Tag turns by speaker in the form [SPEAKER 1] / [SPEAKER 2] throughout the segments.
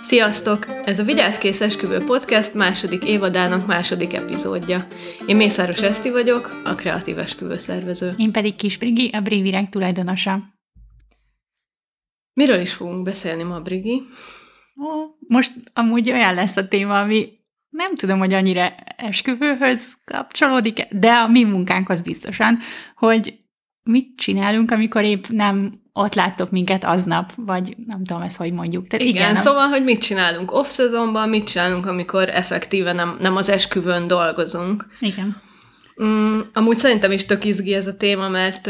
[SPEAKER 1] Sziasztok! Ez a Vigyázkész Esküvő Podcast második évadának második epizódja. Én Mészáros Eszti vagyok, a kreatív esküvő szervező.
[SPEAKER 2] Én pedig Kis Brigi, a Brévireg tulajdonosa.
[SPEAKER 1] Miről is fogunk beszélni ma, Brigi?
[SPEAKER 2] Ó, most amúgy olyan lesz a téma, ami nem tudom, hogy annyira esküvőhöz kapcsolódik, de a mi munkánkhoz biztosan, hogy mit csinálunk, amikor épp nem ott láttok minket aznap, vagy nem tudom ezt, hogy mondjuk.
[SPEAKER 1] Tehát igen, igen szóval, hogy mit csinálunk off-szezonban, mit csinálunk, amikor effektíve nem, nem az esküvőn dolgozunk.
[SPEAKER 2] Igen.
[SPEAKER 1] Mm, amúgy szerintem is tök izgi ez a téma, mert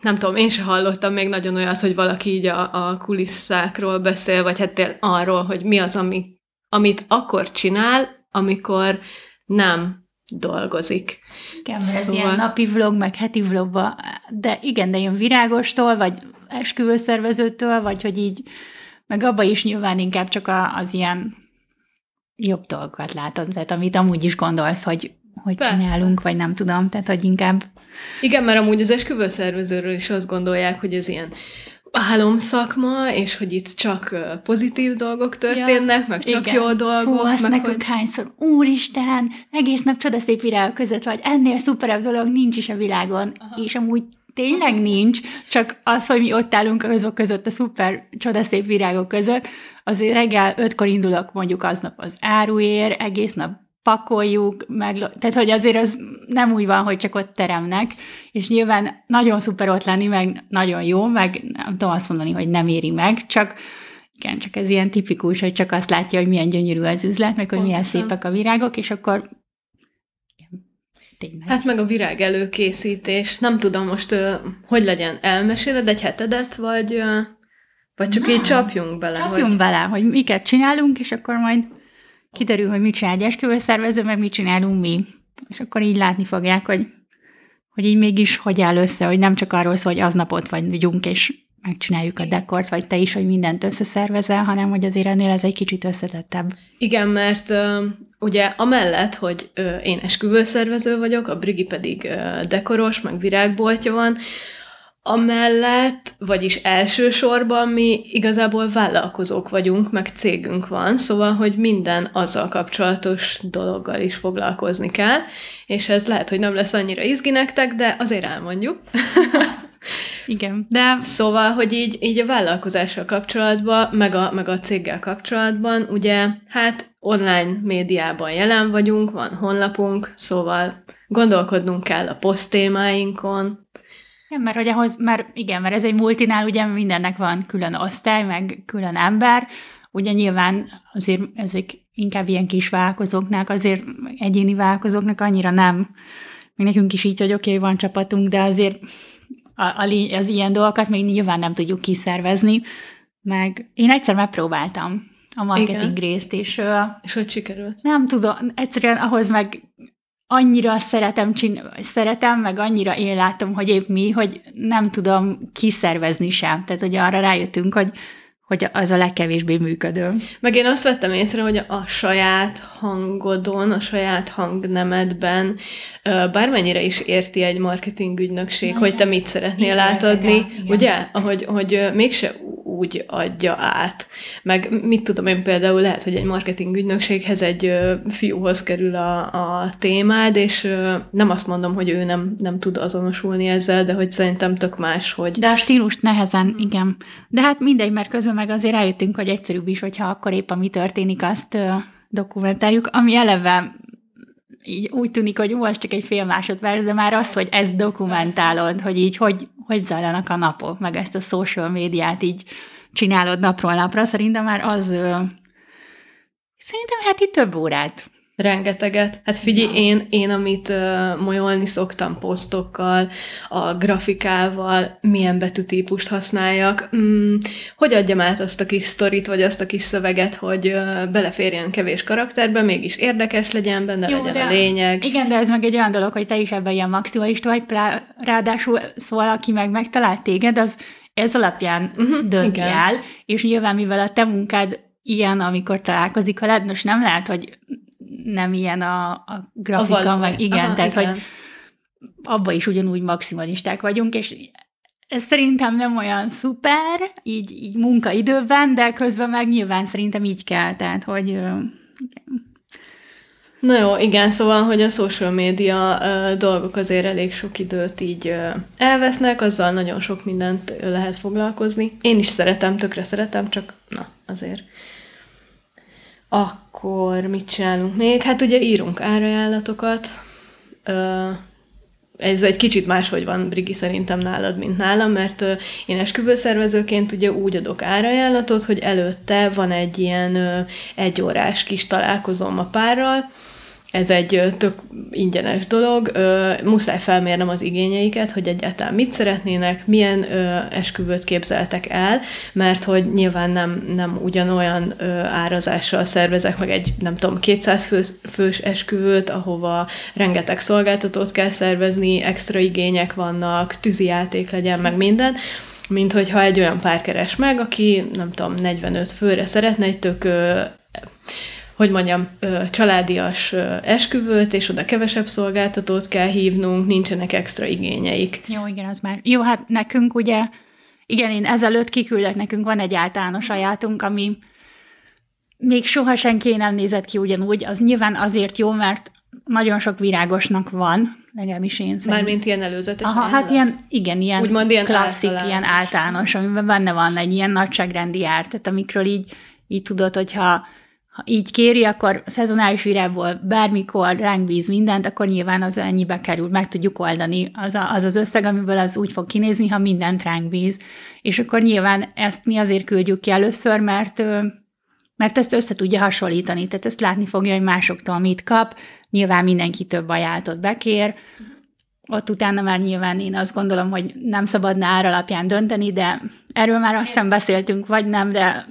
[SPEAKER 1] nem tudom, én se hallottam még nagyon olyat, hogy valaki így a, a kulisszákról beszél, vagy hát arról, hogy mi az, ami, amit akkor csinál, amikor nem dolgozik.
[SPEAKER 2] Igen, mert szóval... ez ilyen napi vlog, meg heti vlogba, de igen, de jön virágostól, vagy esküvőszervezőtől, vagy hogy így, meg abba is nyilván inkább csak a, az ilyen jobb dolgokat látod, tehát amit amúgy is gondolsz, hogy hogy Persze. csinálunk, vagy nem tudom, tehát hogy inkább...
[SPEAKER 1] Igen, mert amúgy az esküvőszervezőről is azt gondolják, hogy ez ilyen álomszakma, és hogy itt csak pozitív dolgok történnek, ja, meg csak igen. jó dolgok.
[SPEAKER 2] Fú, azt
[SPEAKER 1] meg
[SPEAKER 2] nekünk hogy... hányszor, úristen, egész nap csodaszép virágok között vagy, ennél szuperebb dolog nincs is a világon, Aha. és amúgy tényleg nincs, csak az, hogy mi ott állunk azok között, a szuper csodaszép virágok között, azért reggel ötkor indulok mondjuk aznap az áruér, egész nap pakoljuk, meg, tehát hogy azért az nem úgy van, hogy csak ott teremnek, és nyilván nagyon szuper ott lenni, meg nagyon jó, meg nem tudom azt mondani, hogy nem éri meg, csak igen, csak ez ilyen tipikus, hogy csak azt látja, hogy milyen gyönyörű az üzlet, meg hogy milyen szépek a virágok, és akkor
[SPEAKER 1] Tényleg. Hát meg a virág előkészítés. Nem tudom most, hogy legyen, elmeséled egy hetedet, vagy, vagy csak Nem. így csapjunk bele?
[SPEAKER 2] Csapjunk hogy... bele, hogy miket csinálunk, és akkor majd kiderül, hogy mit csinál egy esküvőszervező, meg mit csinálunk mi. És akkor így látni fogják, hogy, hogy így mégis hogy áll össze, hogy nem csak arról szól, hogy aznap ott vagyunk, és megcsináljuk a dekort, vagy te is, hogy mindent összeszervezel, hanem hogy azért ennél ez egy kicsit összetettebb.
[SPEAKER 1] Igen, mert uh, ugye amellett, hogy uh, én esküvőszervező vagyok, a Brigi pedig uh, dekoros, meg virágboltja van, Amellett, vagyis elsősorban mi igazából vállalkozók vagyunk, meg cégünk van, szóval, hogy minden azzal kapcsolatos dologgal is foglalkozni kell, és ez lehet, hogy nem lesz annyira izgi nektek, de azért elmondjuk.
[SPEAKER 2] Igen, de...
[SPEAKER 1] Szóval, hogy így, így a vállalkozással kapcsolatban, meg a, meg a céggel kapcsolatban, ugye, hát online médiában jelen vagyunk, van honlapunk, szóval gondolkodnunk kell a posztémáinkon,
[SPEAKER 2] igen, mert hogy ahhoz, mert igen, mert ez egy multinál ugye mindennek van külön osztály, meg külön ember, ugye nyilván azért ezek inkább ilyen kis vállalkozóknak, azért egyéni vállalkozóknak annyira nem. Még nekünk is így, hogy oké, okay, van csapatunk, de azért a, a, az ilyen dolgokat még nyilván nem tudjuk kiszervezni, meg én egyszer megpróbáltam a marketing Igen. részt, és...
[SPEAKER 1] És hogy sikerült?
[SPEAKER 2] Nem tudom, egyszerűen ahhoz meg annyira szeretem, csin- szeretem, meg annyira én látom, hogy épp mi, hogy nem tudom kiszervezni sem. Tehát, hogy arra rájöttünk, hogy hogy az a legkevésbé működő.
[SPEAKER 1] Meg én azt vettem észre, hogy a saját hangodon, a saját hangnemedben bármennyire is érti egy marketing ügynökség, Na, hogy te mit szeretnél átadni, ugye? Ahogy, hogy mégse úgy adja át. Meg mit tudom én például, lehet, hogy egy marketing ügynökséghez egy fiúhoz kerül a, a témád, és nem azt mondom, hogy ő nem, nem tud azonosulni ezzel, de hogy szerintem tök más, hogy...
[SPEAKER 2] De a stílust nehezen, igen. De hát mindegy, mert közben meg azért rájöttünk, hogy egyszerűbb is, hogyha akkor épp ami történik, azt dokumentáljuk, ami eleve így úgy tűnik, hogy most csak egy fél másodperc, de már az, hogy ezt dokumentálod, hogy így hogy, hogy zajlanak a napok, meg ezt a social médiát így csinálod napról napra, szerintem már az szerintem itt több órát
[SPEAKER 1] Rengeteget. Hát figyelj, ja. én, én amit uh, molyolni szoktam posztokkal, a grafikával, milyen betűtípust használjak, mm, hogy adjam át azt a kis sztorit, vagy azt a kis szöveget, hogy uh, beleférjen kevés karakterbe, mégis érdekes legyen, benne Jó, legyen de, a lényeg.
[SPEAKER 2] Igen, de ez meg egy olyan dolog, hogy te is ebben ilyen maximalista vagy, ráadásul szóval aki meg megtalált téged, az ez alapján uh-huh, dönti igen. el, és nyilván mivel a te munkád ilyen, amikor találkozik veled, most nem lehet, hogy nem ilyen a, a grafika, a meg igen, Aha, tehát igen. hogy abba is ugyanúgy maximalisták vagyunk, és ez szerintem nem olyan szuper, így, így munkaidőben, de közben meg nyilván szerintem így kell, tehát hogy igen.
[SPEAKER 1] Na jó, igen, szóval, hogy a social media uh, dolgok azért elég sok időt így uh, elvesznek, azzal nagyon sok mindent lehet foglalkozni. Én is szeretem, tökre szeretem, csak na, azért. Akkor mit csinálunk még? Hát ugye írunk árajánlatokat, ez egy kicsit máshogy van, Brigi, szerintem nálad, mint nálam, mert én esküvőszervezőként ugye úgy adok árajánlatot, hogy előtte van egy ilyen egyórás kis találkozom a párral, ez egy tök ingyenes dolog, muszáj felmérnem az igényeiket, hogy egyáltalán mit szeretnének, milyen esküvőt képzeltek el, mert hogy nyilván nem, nem ugyanolyan árazással szervezek meg egy, nem tudom, 200 fős, fős esküvőt, ahova rengeteg szolgáltatót kell szervezni, extra igények vannak, tűzijáték legyen, meg minden, mint hogyha egy olyan pár keres meg, aki, nem tudom, 45 főre szeretne egy tök hogy mondjam, családias esküvőt, és oda kevesebb szolgáltatót kell hívnunk, nincsenek extra igényeik.
[SPEAKER 2] Jó, igen, az már. Jó, hát nekünk ugye, igen, én ezelőtt kiküldött, nekünk van egy általános ajátunk, ami még soha senki nem nézett ki ugyanúgy, az nyilván azért jó, mert nagyon sok virágosnak van, legalábbis én
[SPEAKER 1] szerintem. Mármint ilyen előzetes
[SPEAKER 2] Aha, hát ilyen, igen, ilyen, Úgymond ilyen klasszik, általános. ilyen általános, amiben benne van egy ilyen nagyságrendi ár, tehát amikről így, így tudod, hogyha ha így kéri, akkor szezonális virágból bármikor ránk bíz mindent, akkor nyilván az ennyibe kerül, meg tudjuk oldani. Az, a, az az összeg, amiből az úgy fog kinézni, ha mindent ránk bíz. És akkor nyilván ezt mi azért küldjük ki először, mert mert ezt össze tudja hasonlítani, tehát ezt látni fogja, hogy másoktól mit kap, nyilván mindenki több ajánlatot bekér, ott utána már nyilván én azt gondolom, hogy nem szabadna ár alapján dönteni, de erről már azt hiszem beszéltünk, vagy nem, de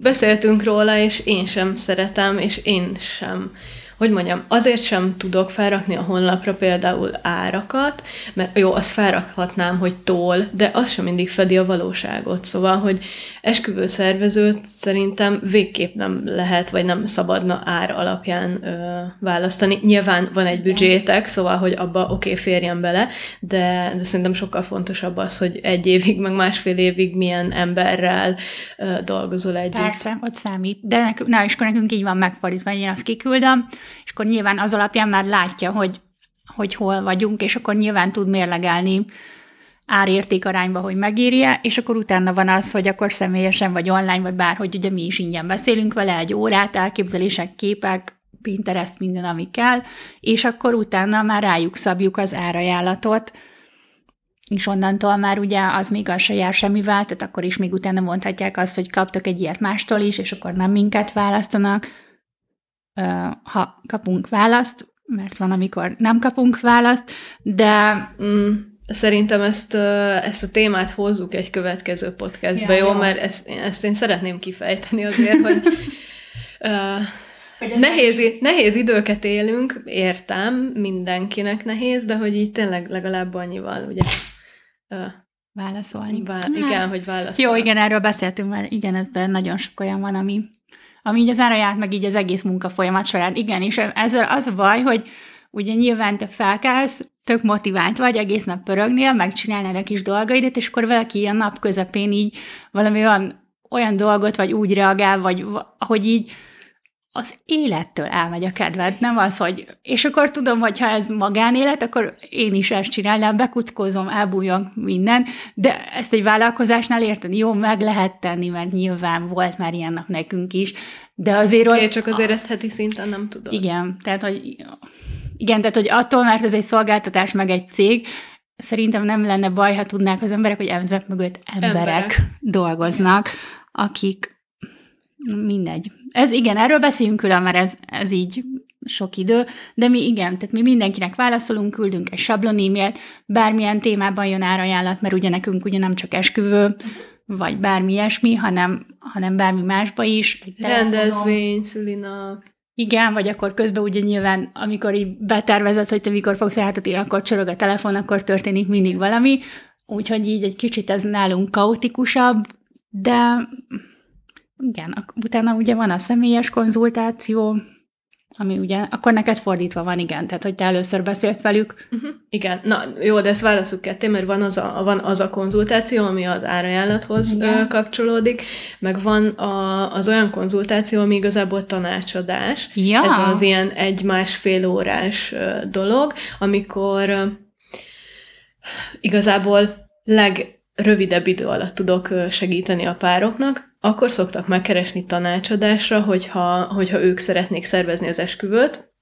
[SPEAKER 1] beszéltünk róla, és én sem szeretem, és én sem hogy mondjam, azért sem tudok felrakni a honlapra például árakat, mert jó, azt felrakhatnám, hogy tól, de az sem mindig fedi a valóságot. Szóval, hogy esküvő szervezőt szerintem végképp nem lehet, vagy nem szabadna ár alapján ö, választani. Nyilván van egy büdzsétek, szóval, hogy abba oké, okay, férjen bele, de, de szerintem sokkal fontosabb az, hogy egy évig, meg másfél évig milyen emberrel ö, dolgozol együtt.
[SPEAKER 2] Persze, ott számít. De nekünk, na, és akkor nekünk így van megfordítva, én azt kiküldöm, és akkor nyilván az alapján már látja, hogy, hogy hol vagyunk, és akkor nyilván tud mérlegelni árérték arányba, hogy megírja, és akkor utána van az, hogy akkor személyesen, vagy online, vagy bárhogy ugye mi is ingyen beszélünk vele egy órát, elképzelések, képek, Pinterest, minden, ami kell, és akkor utána már rájuk szabjuk az árajánlatot, és onnantól már ugye az még az se jár semmivel, tehát akkor is még utána mondhatják azt, hogy kaptak egy ilyet mástól is, és akkor nem minket választanak, ha kapunk választ, mert van, amikor nem kapunk választ, de...
[SPEAKER 1] Mm, szerintem ezt, ezt a témát hozzuk egy következő podcastbe, ja, jó? jó? Mert ezt, ezt én szeretném kifejteni azért, hogy... Uh, hogy nehéz, nehéz időket élünk, értem, mindenkinek nehéz, de hogy így tényleg legalább annyival, ugye...
[SPEAKER 2] Uh, válaszolni.
[SPEAKER 1] Vá- hát, igen, hogy válaszolni.
[SPEAKER 2] Jó, igen, erről beszéltünk mert igen, ebben nagyon sok olyan van, ami, ami így az áraját, meg így az egész munka folyamat során. Igen, és ezzel az a baj, hogy ugye nyilván te felkelsz, tök motivált vagy, egész nap pörögnél, megcsinálnád a kis dolgaidat, és akkor valaki a nap közepén így valami olyan, olyan dolgot, vagy úgy reagál, vagy hogy így az élettől elmegy a kedved, nem az, hogy... És akkor tudom, hogy ha ez magánélet, akkor én is ezt csinálnám, bekuckózom, elbújok minden, de ezt egy vállalkozásnál érteni, jó, meg lehet tenni, mert nyilván volt már ilyen nap nekünk is, de azért...
[SPEAKER 1] Okay, csak azért ezt heti szinten nem tudom.
[SPEAKER 2] Igen, tehát, hogy igen, tehát, hogy attól, mert ez egy szolgáltatás, meg egy cég, szerintem nem lenne baj, ha tudnák az emberek, hogy ezek mögött emberek, emberek. dolgoznak, akik mindegy. Ez igen, erről beszéljünk külön, mert ez, ez így sok idő, de mi igen, tehát mi mindenkinek válaszolunk, küldünk egy sablon e-mailt, bármilyen témában jön árajánlat, mert ugye nekünk ugye nem csak esküvő, vagy bármi ilyesmi, hanem, hanem bármi másba is.
[SPEAKER 1] Rendezvény, szülinap.
[SPEAKER 2] Igen, vagy akkor közben ugye nyilván, amikor így betervezett, hogy te mikor fogsz rátot írni, akkor csorog a telefon, akkor történik mindig valami, úgyhogy így egy kicsit ez nálunk kaotikusabb, de igen, utána ugye van a személyes konzultáció, Ami ugye, akkor neked fordítva van, igen, tehát hogy te először beszélsz velük.
[SPEAKER 1] Uh-huh. Igen, na jó, de ezt válaszuk ketté, mert van az a, van az a konzultáció, ami az árajánlathoz igen. kapcsolódik, meg van a, az olyan konzultáció, ami igazából tanácsadás.
[SPEAKER 2] Ja.
[SPEAKER 1] Ez az ilyen egy-másfél órás dolog, amikor igazából legrövidebb idő alatt tudok segíteni a pároknak, akkor szoktak megkeresni tanácsadásra, hogyha, hogyha ők szeretnék szervezni az esküvőt,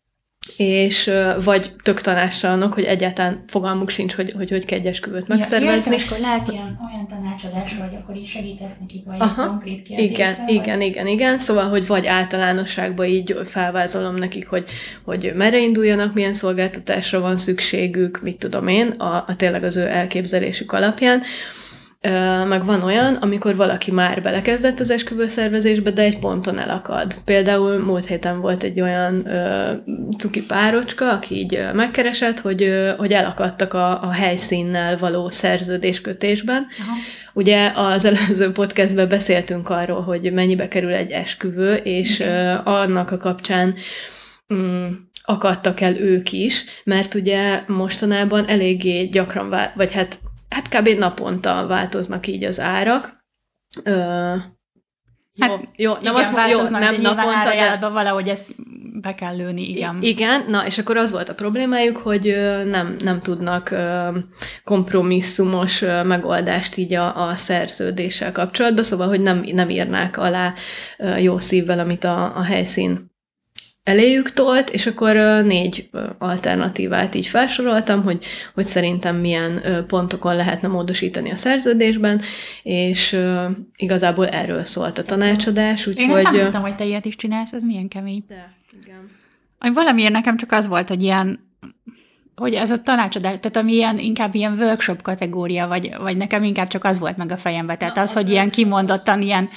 [SPEAKER 1] és vagy tök tanástalanok, hogy egyáltalán fogalmuk sincs, hogy hogy, hogy kell egy esküvőt megszervezni.
[SPEAKER 2] Ja, akkor lehet ilyen olyan tanácsadás, hogy akkor is segítesz nekik, vagy Aha, konkrét
[SPEAKER 1] Igen, vagy? igen, igen, igen. Szóval, hogy vagy általánosságban így felvázolom nekik, hogy, hogy merre induljanak, milyen szolgáltatásra van szükségük, mit tudom én, a, a tényleg az ő elképzelésük alapján, meg van olyan, amikor valaki már belekezdett az esküvőszervezésbe, de egy ponton elakad. Például múlt héten volt egy olyan ö, cuki párocska, aki így ö, megkeresett, hogy, ö, hogy elakadtak a, a helyszínnel való szerződéskötésben. Aha. Ugye az előző podcastben beszéltünk arról, hogy mennyibe kerül egy esküvő, és ö, annak a kapcsán mm, akadtak el ők is, mert ugye mostanában eléggé gyakran, vagy hát hát kb. naponta változnak így az árak. Ö,
[SPEAKER 2] jó, hát, jó, nem igen, azt mondom, jó, nem naponta, de... valahogy ezt be kell lőni, igen.
[SPEAKER 1] Igen, na, és akkor az volt a problémájuk, hogy nem, nem tudnak kompromisszumos megoldást így a, a szerződéssel kapcsolatban, szóval, hogy nem, nem írnák alá jó szívvel, amit a, a helyszín eléjük tolt, és akkor négy alternatívát így felsoroltam, hogy, hogy szerintem milyen pontokon lehetne módosítani a szerződésben, és igazából erről szólt a tanácsadás.
[SPEAKER 2] Úgyhogy... Én ezt nem hogy te ilyet is csinálsz, ez milyen kemény.
[SPEAKER 1] De, igen.
[SPEAKER 2] Valamiért nekem csak az volt, hogy ilyen hogy ez a tanácsadás, tehát ami ilyen, inkább ilyen workshop kategória, vagy, vagy nekem inkább csak az volt meg a fejembe. Tehát Na, az, hogy ilyen kimondottan ilyen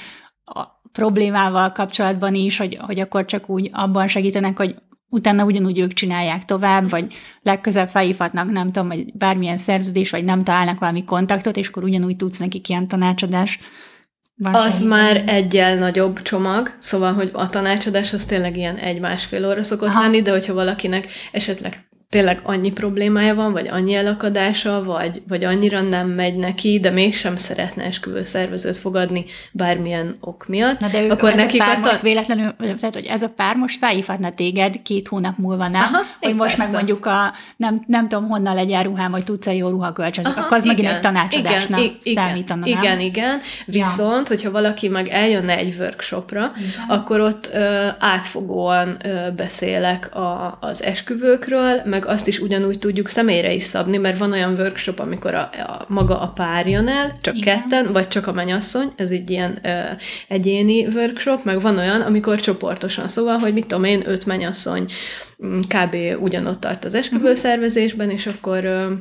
[SPEAKER 2] problémával kapcsolatban is, hogy, hogy akkor csak úgy abban segítenek, hogy utána ugyanúgy ők csinálják tovább, vagy legközebb felhívhatnak, nem tudom, vagy bármilyen szerződés, vagy nem találnak valami kontaktot, és akkor ugyanúgy tudsz nekik ilyen tanácsadás.
[SPEAKER 1] Az már egyel nagyobb csomag, szóval, hogy a tanácsadás az tényleg ilyen egy-másfél óra szokott Aha. lenni, de hogyha valakinek esetleg tényleg annyi problémája van, vagy annyi elakadása, vagy, vagy annyira nem megy neki, de mégsem szeretne szervezőt fogadni bármilyen ok miatt.
[SPEAKER 2] Na de ők, akkor ez nekik a pár a most véletlenül, tehát, hogy ez a pár most felhívhatna téged két hónap múlva, nem? Aha, hogy most persze. meg mondjuk a, nem, nem tudom, honnan legyen ruhám, vagy tudsz-e jó ruhakölcsön, akkor az igen, megint egy tanácsadásnak igen, számítana,
[SPEAKER 1] Igen, nem? igen, viszont, ja. hogyha valaki meg eljönne egy workshopra, igen. akkor ott ö, átfogóan ö, beszélek a, az esküvőkről, meg meg azt is ugyanúgy tudjuk személyre is szabni, mert van olyan workshop, amikor a, a maga a pár jön el, csak Igen. ketten, vagy csak a menyasszony, ez egy ilyen ö, egyéni workshop, meg van olyan, amikor csoportosan, szóval, hogy mit tudom én, öt menyasszony mm, kb. ugyanott tart az esküvőszervezésben, és akkor ö,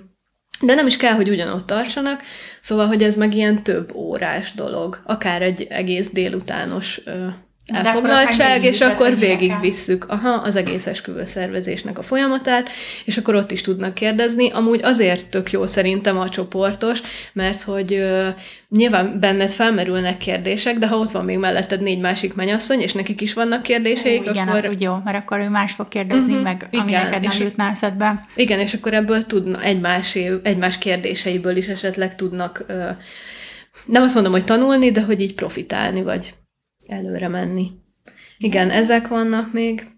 [SPEAKER 1] de nem is kell, hogy ugyanott tartsanak, szóval, hogy ez meg ilyen több órás dolog, akár egy egész délutános ö, elfoglaltság, és akkor végigvisszük aha, az egész esküvőszervezésnek a folyamatát, és akkor ott is tudnak kérdezni. Amúgy azért tök jó szerintem a csoportos, mert hogy uh, nyilván benned felmerülnek kérdések, de ha ott van még melletted négy másik mennyasszony, és nekik is vannak kérdéseik,
[SPEAKER 2] Ó, igen, akkor... az úgy jó, mert akkor ő más fog kérdezni, uh-huh, meg igen, ami neked nem jutna eszedbe.
[SPEAKER 1] Igen, és akkor ebből tudna egymás, egymás kérdéseiből is esetleg tudnak uh, nem azt mondom, hogy tanulni, de hogy így profitálni, vagy előre menni. Igen, ezek vannak még.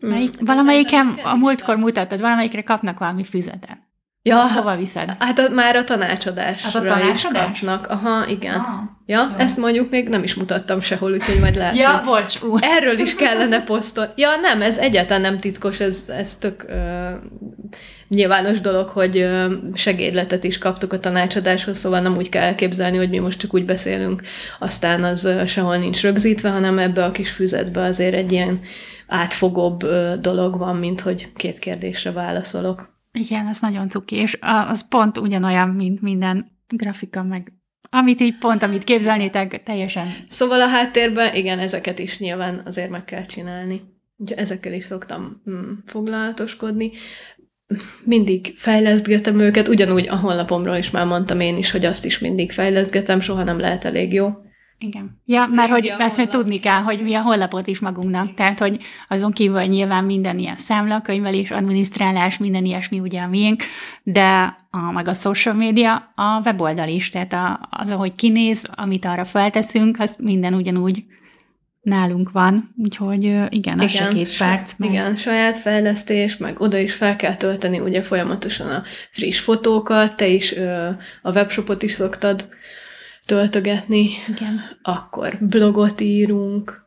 [SPEAKER 2] Melyik, valamelyiken, a múltkor mutattad, valamelyikre kapnak valami füzetet. Ja, Azt hova viszed?
[SPEAKER 1] Hát a, már a tanácsadásra Az a tanácsadás? is kapnak. Aha, igen. Ah, ja, jó. ezt mondjuk még nem is mutattam sehol, úgyhogy majd lehet,
[SPEAKER 2] Ja, bocs, ú.
[SPEAKER 1] Erről is kellene posztolni. Ja, nem, ez egyáltalán nem titkos, ez, ez tök ö, nyilvános dolog, hogy ö, segédletet is kaptuk a tanácsadáshoz, szóval nem úgy kell elképzelni, hogy mi most csak úgy beszélünk, aztán az ö, sehol nincs rögzítve, hanem ebbe a kis füzetbe azért egy ilyen átfogóbb ö, dolog van, mint hogy két kérdésre válaszolok.
[SPEAKER 2] Igen, ez nagyon cuki, és az pont ugyanolyan, mint minden grafika, meg amit így pont, amit képzelnétek, teljesen.
[SPEAKER 1] Szóval a háttérben, igen, ezeket is nyilván azért meg kell csinálni. Ezekkel is szoktam mm, foglalatoskodni. Mindig fejlesztgetem őket, ugyanúgy a honlapomról is már mondtam én is, hogy azt is mindig fejlesztgetem, soha nem lehet elég jó.
[SPEAKER 2] Igen. Ja, mert hogy ezt még tudni kell, hogy mi a honlapot is magunknak, Igen. tehát hogy azon kívül hogy nyilván minden ilyen számlakönyvelés, adminisztrálás, minden ilyesmi ugye a miénk, de a, meg a social media, a weboldal is, tehát a, az, ahogy kinéz, amit arra felteszünk, az minden ugyanúgy nálunk van, úgyhogy igen, az igen, két perc.
[SPEAKER 1] Meg. Igen, saját fejlesztés, meg oda is fel kell tölteni ugye folyamatosan a friss fotókat, te is ö, a webshopot is szoktad töltögetni, igen. akkor blogot írunk.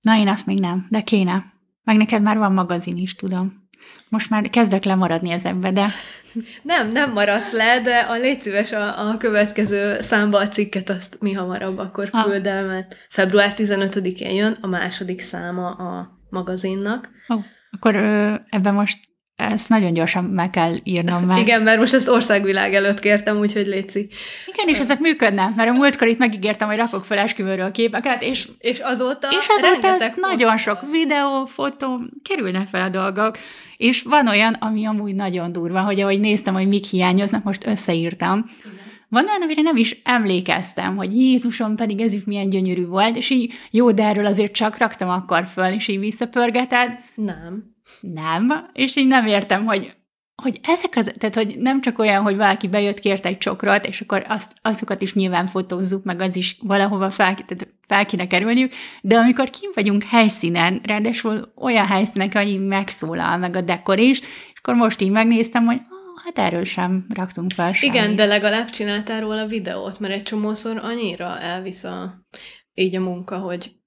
[SPEAKER 2] Na, én azt még nem, de kéne. Meg neked már van magazin is, tudom. Most már kezdek lemaradni ezekbe, de...
[SPEAKER 1] Nem, nem maradsz le, de a légy szíves a, a következő számba a cikket, azt mi hamarabb akkor ha. küld el, mert február 15-én jön a második száma a magazinnak.
[SPEAKER 2] Oh, akkor ö, ebben most ezt nagyon gyorsan meg kell írnom már.
[SPEAKER 1] Igen, mert most ezt országvilág előtt kértem, úgyhogy létszik.
[SPEAKER 2] Igen, és ezek működnek, mert a múltkor itt megígértem, hogy rakok fel esküvőről képeket, és,
[SPEAKER 1] és azóta,
[SPEAKER 2] és azóta nagyon sok videó, fotó, kerülnek fel a dolgok, és van olyan, ami amúgy nagyon durva, hogy ahogy néztem, hogy mik hiányoznak, most összeírtam. Igen. Van olyan, amire nem is emlékeztem, hogy Jézusom, pedig ez is milyen gyönyörű volt, és így jó, de erről azért csak raktam akkor föl, és így visszapörgeted.
[SPEAKER 1] Nem
[SPEAKER 2] nem, és így nem értem, hogy, hogy ezek az, tehát hogy nem csak olyan, hogy valaki bejött, kért egy csokrot, és akkor azt, azokat is nyilván fotózzuk, meg az is valahova fel, tehát fel kéne kerülniük, de amikor kim vagyunk helyszínen, ráadásul olyan helyszínek, annyi megszólal, meg a dekor is, és akkor most így megnéztem, hogy hát erről sem raktunk fel
[SPEAKER 1] semmit. Igen, de legalább csináltál róla videót, mert egy csomószor annyira elvisz a, így a munka, hogy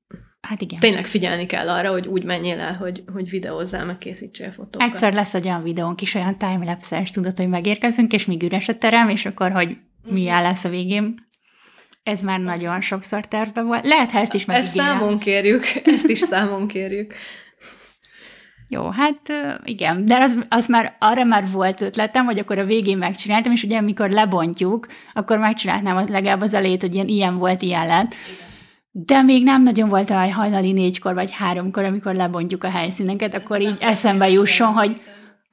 [SPEAKER 2] Hát igen.
[SPEAKER 1] Tényleg figyelni kell arra, hogy úgy menjél el, hogy, hogy videózzál, meg készítsél fotókat.
[SPEAKER 2] Egyszer lesz egy olyan videónk is, olyan timelapse tudod, hogy megérkezünk, és még üres a terem, és akkor, hogy mi áll lesz a végén. Ez már nagyon sokszor terve volt. Lehet, ha ezt is megígérem.
[SPEAKER 1] Ezt számon kérjük, ezt is számon kérjük.
[SPEAKER 2] Jó, hát igen, de az, az már, arra már volt ötletem, hogy akkor a végén megcsináltam, és ugye amikor lebontjuk, akkor megcsinálnám legalább az elejét, hogy ilyen, ilyen volt, ilyen lett. Igen de még nem nagyon volt a hajnali négykor vagy háromkor, amikor lebontjuk a helyszíneket, akkor így eszembe jusson, hogy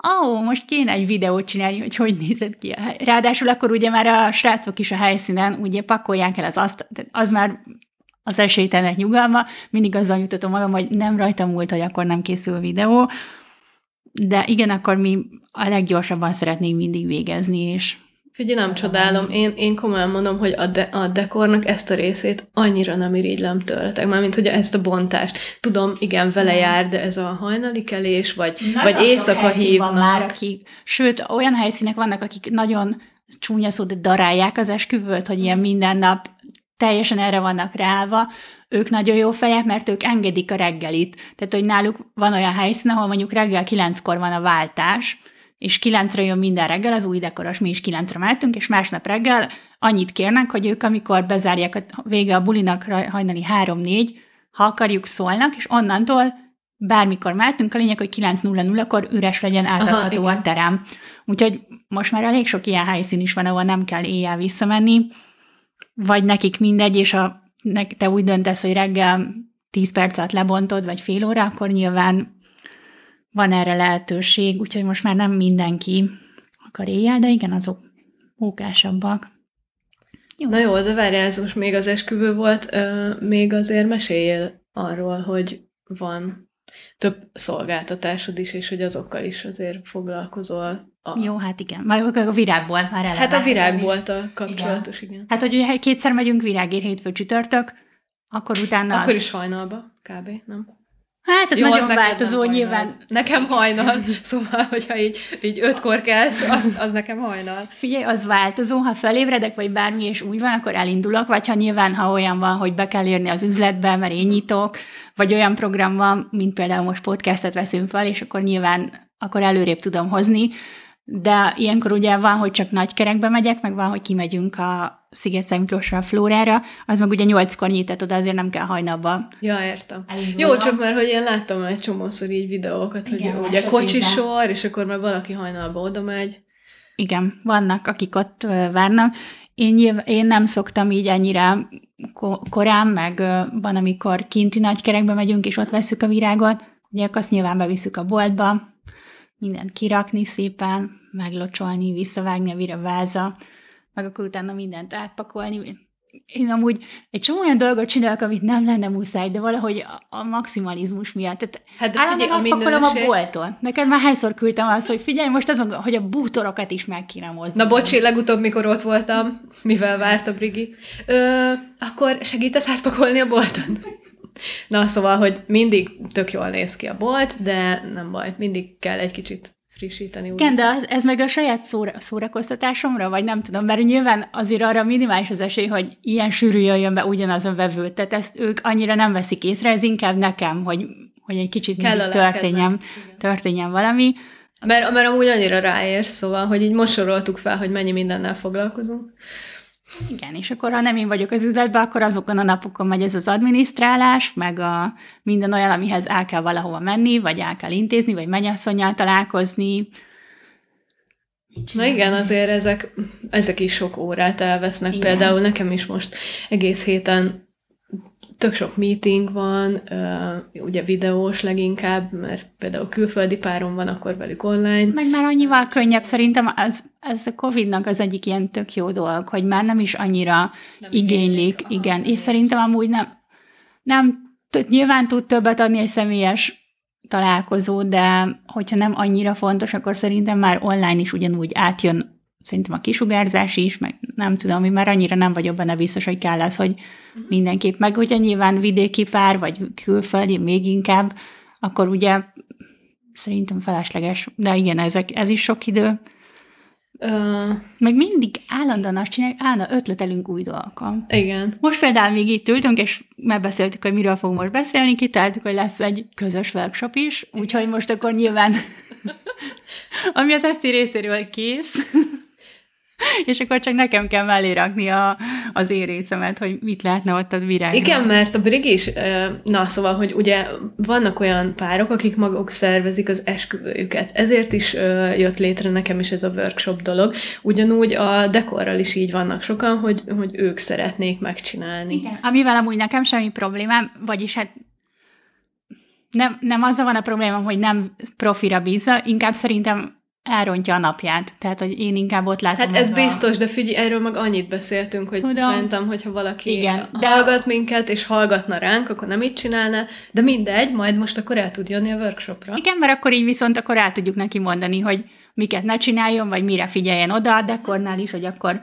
[SPEAKER 2] ó, oh, most kéne egy videót csinálni, hogy hogy nézett ki a hely. Ráadásul akkor ugye már a srácok is a helyszínen ugye pakolják el az azt, az már az esélytelnek nyugalma, mindig azzal nyugtatom magam, hogy nem rajtam múlt, hogy akkor nem készül videó, de igen, akkor mi a leggyorsabban szeretnénk mindig végezni, és
[SPEAKER 1] Figyelj, nem csodálom. Én, én komolyan mondom, hogy a, de, a dekornak ezt a részét annyira nem irigylem tőletek, mármint, hogy ezt a bontást. Tudom, igen, vele jár, de ez a hajnali kelés, vagy, vagy éjszaka hívnak. Van már,
[SPEAKER 2] akik, sőt, olyan helyszínek vannak, akik nagyon csúnya szó, de darálják az esküvőt, hogy ilyen minden nap teljesen erre vannak ráva, ők nagyon jó fejek, mert ők engedik a reggelit. Tehát, hogy náluk van olyan helyszín, ahol mondjuk reggel kilenckor van a váltás, és kilencre jön minden reggel, az új dekoros, mi is kilencre mentünk, és másnap reggel annyit kérnek, hogy ők, amikor bezárják a vége a bulinak hajnali három-négy, ha akarjuk, szólnak, és onnantól bármikor mehetünk, a lényeg, hogy 9.00-kor üres legyen átadható Aha, a terem. Úgyhogy most már elég sok ilyen helyszín is van, ahol nem kell éjjel visszamenni, vagy nekik mindegy, és ha te úgy döntesz, hogy reggel 10 percet lebontod, vagy fél óra, akkor nyilván van erre lehetőség, úgyhogy most már nem mindenki akar éjjel, de igen, azok mókásabbak.
[SPEAKER 1] Jó. Na jó, de várjál, ez most még az esküvő volt, euh, még azért meséljél arról, hogy van több szolgáltatásod is, és hogy azokkal is azért foglalkozol.
[SPEAKER 2] A... Jó, hát igen. Már a virágból már eleve.
[SPEAKER 1] Hát a virág volt a kapcsolatos, igen. igen.
[SPEAKER 2] Hát, hogy ugye kétszer megyünk virágért hétfő csütörtök, akkor utána
[SPEAKER 1] Akkor az... is hajnalba, kb. nem?
[SPEAKER 2] Hát ez Jó, nagyon változó nekem nyilván. Hajnal.
[SPEAKER 1] Nekem hajnal, szóval, hogyha így, így ötkor kelsz, az, az nekem hajnal.
[SPEAKER 2] Figyelj, az változó, ha felébredek, vagy bármi és úgy van, akkor elindulok, vagy ha nyilván, ha olyan van, hogy be kell érni az üzletbe, mert én nyitok, vagy olyan program van, mint például most podcastet veszünk fel, és akkor nyilván akkor előrébb tudom hozni, de ilyenkor ugye van, hogy csak nagy kerekbe megyek, meg van, hogy kimegyünk a sziget Miklósra, a Flórára, az meg ugye nyolckor nyitott oda, azért nem kell hajnalba.
[SPEAKER 1] Ja, értem. Jó, csak mert hogy én láttam egy csomószor így videókat, Igen, hogy ugye kocsisor, és akkor már valaki hajnalba oda megy.
[SPEAKER 2] Igen, vannak, akik ott várnak. Én, nyilv, én nem szoktam így ennyire korán, meg van, amikor kinti nagykerekbe megyünk, és ott veszük a virágot, ugye azt nyilván bevisszük a boltba, mindent kirakni szépen, meglocsolni, visszavágni a váza, meg akkor utána mindent átpakolni. én amúgy egy csomó olyan dolgot csinálok, amit nem lenne muszáj, de valahogy a, a maximalizmus miatt. Tehát
[SPEAKER 1] Hát de
[SPEAKER 2] állandóan
[SPEAKER 1] figyelj, a
[SPEAKER 2] a bolton. Neked már hányszor küldtem azt, hogy figyelj, most azon, hogy a bútorokat is meg kéne mozni.
[SPEAKER 1] Na bocsi, legutóbb, mikor ott voltam, mivel várt a Brigi, ö, akkor segítesz átpakolni a bolton? Na, szóval, hogy mindig tök jól néz ki a bolt, de nem baj, mindig kell egy kicsit frissíteni. úgy.
[SPEAKER 2] Igen, de az, ez meg a saját szóra, szórakoztatásomra, vagy nem tudom, mert nyilván azért arra minimális az esély, hogy ilyen sűrű jöjjön be ugyanaz a vevő, tehát ezt ők annyira nem veszik észre, ez inkább nekem, hogy, hogy egy kicsit
[SPEAKER 1] Kell
[SPEAKER 2] történjen, történjen valami.
[SPEAKER 1] Mert, mert amúgy annyira ráérsz, szóval, hogy így most soroltuk fel, hogy mennyi mindennel foglalkozunk.
[SPEAKER 2] Igen, és akkor ha nem én vagyok az üzletben, akkor azokon a napokon megy ez az adminisztrálás, meg a minden olyan, amihez el kell valahova menni, vagy el kell intézni, vagy mennyasszonynal találkozni.
[SPEAKER 1] Na igen, azért ezek, ezek is sok órát elvesznek.
[SPEAKER 2] Igen.
[SPEAKER 1] Például nekem is most egész héten tök sok meeting van, ugye videós leginkább, mert például külföldi párom van, akkor velük online.
[SPEAKER 2] Meg már annyival könnyebb, szerintem az, ez a Covid-nak az egyik ilyen tök jó dolog, hogy már nem is annyira
[SPEAKER 1] Nem
[SPEAKER 2] igénylik,
[SPEAKER 1] aha,
[SPEAKER 2] igen, és szerintem amúgy nem, nem nyilván tud többet adni egy személyes találkozó, de hogyha nem annyira fontos, akkor szerintem már online is ugyanúgy átjön szerintem a kisugárzás is, meg nem tudom, mi már annyira nem vagyok benne biztos, hogy kell az, hogy mindenképp, meg hogyha nyilván vidéki pár, vagy külföldi még inkább, akkor ugye szerintem felesleges, de igen, ezek, ez is sok idő.
[SPEAKER 1] Ö,
[SPEAKER 2] Meg mindig állandóan azt csináljuk, állandóan ötletelünk új dolgokon.
[SPEAKER 1] igen.
[SPEAKER 2] Most például még itt ültünk, és megbeszéltük, hogy miről fogunk most beszélni, kitaláltuk, hogy lesz egy közös workshop is, úgyhogy most akkor nyilván, ami az Eszti részéről kész, és akkor csak nekem kell mellé rakni a, az én részemet, hogy mit lehetne ott a virágban.
[SPEAKER 1] Igen, mert a Brigi is, na szóval, hogy ugye vannak olyan párok, akik maguk szervezik az esküvőjüket. Ezért is jött létre nekem is ez a workshop dolog. Ugyanúgy a dekorral is így vannak sokan, hogy, hogy ők szeretnék megcsinálni.
[SPEAKER 2] Igen. Amivel amúgy nekem semmi problémám, vagyis hát nem, nem azzal van a problémám, hogy nem profira bízza, inkább szerintem elrontja a napját. Tehát, hogy én inkább ott látom.
[SPEAKER 1] Hát ez
[SPEAKER 2] a-
[SPEAKER 1] biztos, de figyelj, erről meg annyit beszéltünk, hogy
[SPEAKER 2] Tudom.
[SPEAKER 1] Szerintem, hogyha valaki
[SPEAKER 2] Igen, de-
[SPEAKER 1] de hallgat minket, és hallgatna ránk, akkor nem így csinálna, de mindegy, majd most akkor el tud jönni a workshopra.
[SPEAKER 2] Igen, mert akkor így viszont akkor el tudjuk neki mondani, hogy miket ne csináljon, vagy mire figyeljen oda a dekornál is, hogy akkor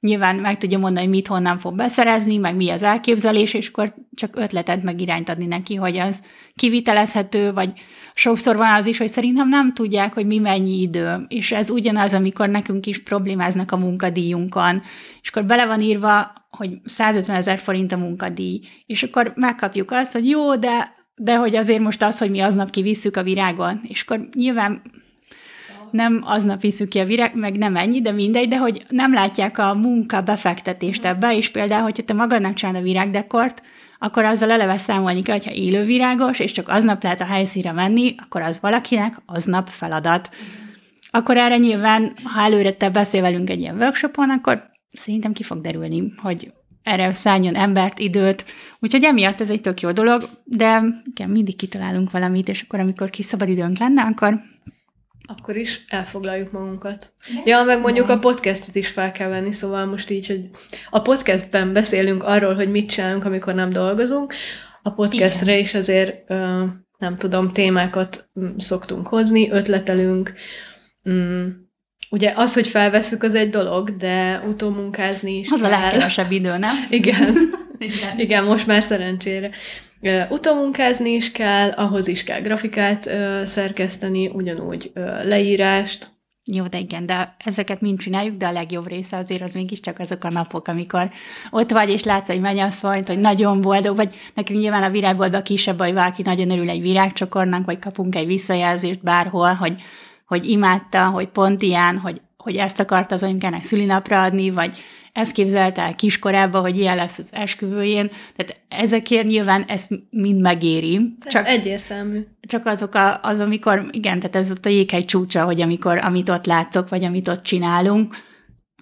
[SPEAKER 2] nyilván meg tudja mondani, hogy mit honnan fog beszerezni, meg mi az elképzelés, és akkor csak ötletet meg irányt adni neki, hogy az kivitelezhető, vagy sokszor van az is, hogy szerintem nem tudják, hogy mi mennyi idő, és ez ugyanaz, amikor nekünk is problémáznak a munkadíjunkon, és akkor bele van írva, hogy 150 ezer forint a munkadíj, és akkor megkapjuk azt, hogy jó, de de hogy azért most az, hogy mi aznap kivisszük a virágon, és akkor nyilván nem aznap visszük ki a virág, meg nem ennyi, de mindegy, de hogy nem látják a munka befektetést ebbe, és például, hogyha te magadnak csinálod a virágdekort, akkor azzal eleve számolni kell, hogyha élő virágos, és csak aznap lehet a helyszínre menni, akkor az valakinek aznap feladat. Akkor erre nyilván, ha előre te beszél velünk egy ilyen workshopon, akkor szerintem ki fog derülni, hogy erre szálljon embert, időt. Úgyhogy emiatt ez egy tök jó dolog, de igen, mindig kitalálunk valamit, és akkor, amikor kis szabad időnk lenne, akkor
[SPEAKER 1] Akkor is elfoglaljuk magunkat. Ja, meg mondjuk a podcastet is fel kell venni, szóval most így, hogy a podcastben beszélünk arról, hogy mit csinálunk, amikor nem dolgozunk, a podcastre is azért, nem tudom, témákat mm, szoktunk hozni, ötletelünk. Mm, Ugye az, hogy felveszük, az egy dolog, de utómunkázni is
[SPEAKER 2] az a
[SPEAKER 1] kell.
[SPEAKER 2] legkevesebb idő, nem?
[SPEAKER 1] Igen.
[SPEAKER 2] Igen.
[SPEAKER 1] Igen, most már szerencsére. Utómunkázni is kell, ahhoz is kell grafikát szerkeszteni, ugyanúgy leírást.
[SPEAKER 2] Jó, de igen, de ezeket mind csináljuk, de a legjobb része azért az mégiscsak azok a napok, amikor ott vagy, és látsz egy mennyasszonyt, hogy nagyon boldog, vagy nekünk nyilván a virágboltban kisebb, hogy valaki nagyon örül egy virágcsokornak, vagy kapunk egy visszajelzést bárhol, hogy, hogy imádta, hogy pont ilyen, hogy, hogy ezt akart az anyukának szülinapra adni, vagy ezt képzelte el kiskorában, hogy ilyen lesz az esküvőjén. Tehát ezekért nyilván ezt mind megéri.
[SPEAKER 1] Csak egyértelmű.
[SPEAKER 2] Csak azok a, az, amikor, igen, tehát ez ott a jéghegy csúcsa, hogy amikor, amit ott láttok, vagy amit ott csinálunk,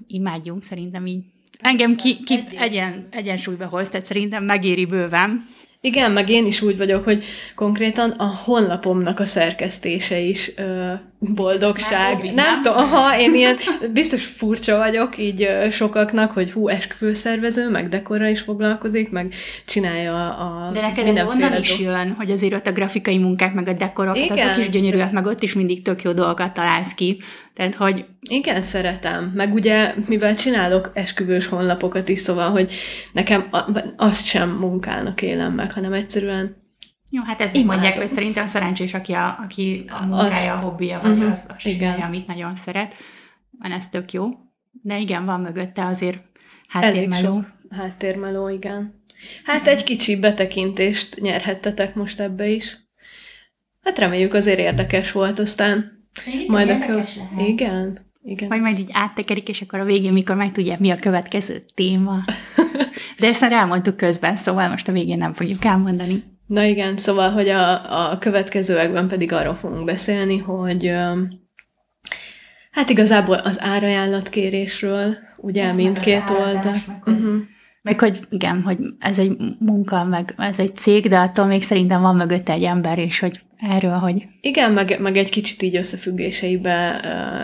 [SPEAKER 2] imádjunk, szerintem így. Engem ki, ki egyen, egyensúlyba hoz, tehát szerintem megéri bőven.
[SPEAKER 1] Igen, meg én is úgy vagyok, hogy konkrétan a honlapomnak a szerkesztése is ö, boldogság.
[SPEAKER 2] hobbi,
[SPEAKER 1] nem,
[SPEAKER 2] nem?
[SPEAKER 1] tudom, én ilyen biztos furcsa vagyok így ö, sokaknak, hogy hú, esküvőszervező, meg dekorra is foglalkozik, meg csinálja a
[SPEAKER 2] De neked ez onnan is
[SPEAKER 1] dolg-
[SPEAKER 2] jön, hogy azért ott a grafikai munkák, meg a dekorok,
[SPEAKER 1] Igen,
[SPEAKER 2] azok is gyönyörűek, meg ott is mindig tök jó dolgokat találsz ki. Tehát, hogy
[SPEAKER 1] Igen, szeretem. Meg ugye, mivel csinálok esküvős honlapokat is, szóval, hogy nekem azt sem munkának élem meg, hanem egyszerűen
[SPEAKER 2] jó, hát ezért
[SPEAKER 1] Imádom.
[SPEAKER 2] mondják, hogy szerintem szerencsés, aki a, aki a munkája,
[SPEAKER 1] Azt-
[SPEAKER 2] a hobbija, vagy
[SPEAKER 1] Mhm,
[SPEAKER 2] az, az csinálja, amit nagyon szeret. Van ez tök jó. De igen, van mögötte azért
[SPEAKER 1] elég
[SPEAKER 2] háttérmeló.
[SPEAKER 1] sok háttérmeló, igen. Hát egy kicsi betekintést nyerhettetek most ebbe is. Hát reméljük azért érdekes volt, aztán majd a kö... Igen, igen.
[SPEAKER 2] Vagy majd így áttekerik, és akkor a végén, mikor megtudják, mi a következő téma. De ezt már elmondtuk közben, szóval most a végén nem fogjuk elmondani.
[SPEAKER 1] Na igen, szóval, hogy a, a következőekben pedig arról fogunk beszélni, hogy hát igazából az árajánlatkérésről, ugye
[SPEAKER 2] meg
[SPEAKER 1] mindkét oldal.
[SPEAKER 2] meg
[SPEAKER 1] Uh-huh.
[SPEAKER 2] Meg hogy igen, hogy ez egy munka, meg ez egy cég, de attól még szerintem van mögötte egy ember, és hogy erről, hogy
[SPEAKER 1] Igen, meg, meg egy kicsit így összefüggéseibe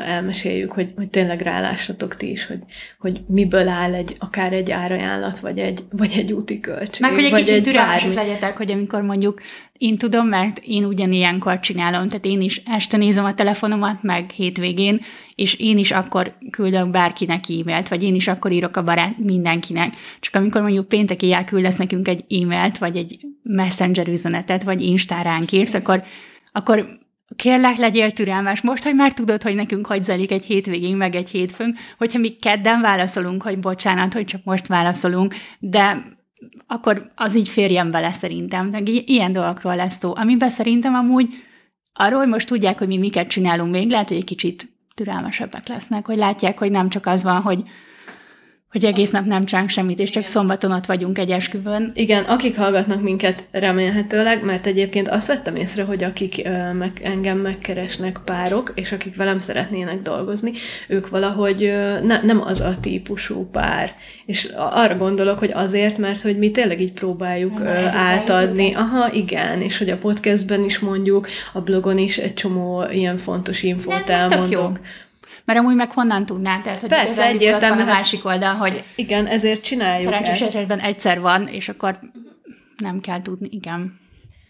[SPEAKER 1] elmeséljük, hogy, hogy tényleg rálássatok ti is, hogy, hogy miből áll egy, akár egy árajánlat, vagy egy, vagy egy úti költség.
[SPEAKER 2] Meg hogy egy kicsit türelmesek
[SPEAKER 1] bármi.
[SPEAKER 2] legyetek, hogy amikor mondjuk én tudom, mert én ugyanilyenkor csinálom, tehát én is este nézem a telefonomat, meg hétvégén, és én is akkor küldök bárkinek e-mailt, vagy én is akkor írok a barát mindenkinek. Csak amikor mondjuk pénteki elküldesz nekünk egy e-mailt, vagy egy messenger üzenetet, vagy Instáránk írsz, akkor, akkor kérlek, legyél türelmes. Most, hogy már tudod, hogy nekünk hogy zajlik egy hétvégén, meg egy hétfőn, hogyha mi kedden válaszolunk, hogy bocsánat, hogy csak most válaszolunk, de akkor az így férjen bele szerintem. Meg ilyen dolgokról lesz szó. Amiben szerintem amúgy arról, hogy most tudják, hogy mi miket csinálunk még, lehet, hogy egy kicsit türelmesebbek lesznek, hogy látják, hogy nem csak az van, hogy hogy egész nap nem csánk semmit, és csak szombaton ott vagyunk egy esküvőn.
[SPEAKER 1] Igen, akik hallgatnak minket remélhetőleg, mert egyébként azt vettem észre, hogy akik ö, meg, engem megkeresnek párok, és akik velem szeretnének dolgozni, ők valahogy ö, ne, nem az a típusú pár. És arra gondolok, hogy azért, mert hogy mi tényleg így próbáljuk ö, átadni. Aha, igen, és hogy a podcastben is mondjuk, a blogon is egy csomó ilyen fontos infót
[SPEAKER 2] tök jó. Mert amúgy meg honnan tudnád? Tehát, hogy
[SPEAKER 1] Persze, egyértelmű,
[SPEAKER 2] van a másik oldal, hogy
[SPEAKER 1] Igen, ezért csináljuk
[SPEAKER 2] szerencsés
[SPEAKER 1] ezt.
[SPEAKER 2] esetben egyszer van, és akkor nem kell tudni. Igen.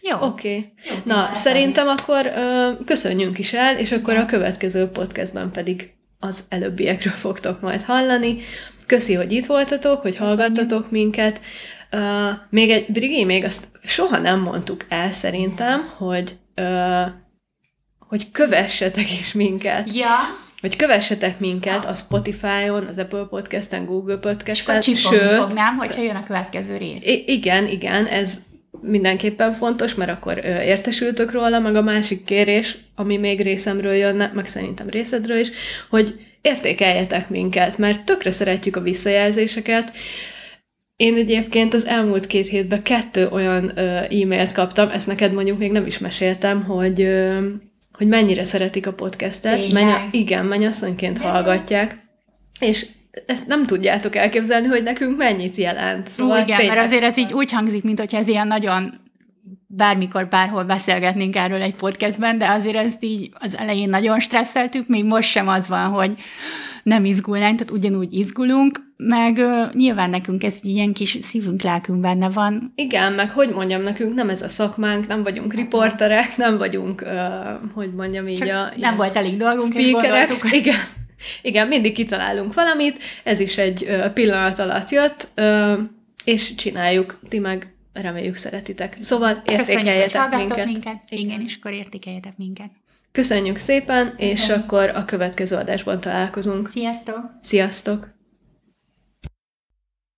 [SPEAKER 2] Jó.
[SPEAKER 1] Oké. Okay. Na, szerintem akkor ö, köszönjünk is el, és akkor a következő podcastben pedig az előbbiekről fogtok majd hallani. Köszi, hogy itt voltatok, hogy hallgattatok minket. Uh, még egy, Brigi, még azt soha nem mondtuk el szerintem, hogy uh, hogy kövessetek is minket.
[SPEAKER 2] Ja,
[SPEAKER 1] Hogy kövessetek minket a Spotify-on, az Apple Podcast-en, Google
[SPEAKER 2] és
[SPEAKER 1] Podcast-en,
[SPEAKER 2] csipogni
[SPEAKER 1] sőt,
[SPEAKER 2] fognám, hogyha jön a következő rész.
[SPEAKER 1] Igen, igen, ez mindenképpen fontos, mert akkor értesültök róla, meg a másik kérés, ami még részemről jönne, meg szerintem részedről is, hogy értékeljetek minket, mert tökre szeretjük a visszajelzéseket. Én egyébként az elmúlt két hétben kettő olyan ö, e-mailt kaptam, ezt neked mondjuk még nem is meséltem, hogy ö, hogy mennyire szeretik a podcastet. Menya, igen, mennyasszonyként hallgatják, és ezt nem tudjátok elképzelni, hogy nekünk mennyit jelent.
[SPEAKER 2] Szóval igen,
[SPEAKER 1] tényleg.
[SPEAKER 2] mert azért ez így úgy hangzik, mint hogyha ez ilyen nagyon bármikor, bárhol beszélgetnénk erről egy podcastben, de azért ezt így az elején nagyon stresszeltük, még most sem az van, hogy nem izgulnánk, tehát ugyanúgy izgulunk, meg uh, nyilván nekünk ez egy ilyen kis szívünk, lelkünk benne van.
[SPEAKER 1] Igen, meg hogy mondjam, nekünk nem ez a szakmánk, nem vagyunk riporterek, nem vagyunk, uh, hogy mondjam így
[SPEAKER 2] Csak
[SPEAKER 1] a...
[SPEAKER 2] nem volt elég dolgunk, és
[SPEAKER 1] speakerek. Igen. Igen, mindig kitalálunk valamit, ez is egy ö, pillanat alatt jött, ö, és csináljuk, ti meg reméljük szeretitek. Szóval
[SPEAKER 2] köszönjük,
[SPEAKER 1] értékeljetek
[SPEAKER 2] hallgattok
[SPEAKER 1] minket.
[SPEAKER 2] minket. Igen. Igen, és akkor értékeljetek minket.
[SPEAKER 1] Köszönjük szépen, és
[SPEAKER 2] Köszönjük.
[SPEAKER 1] akkor a következő adásban találkozunk.
[SPEAKER 2] Sziasztok!
[SPEAKER 1] Sziasztok!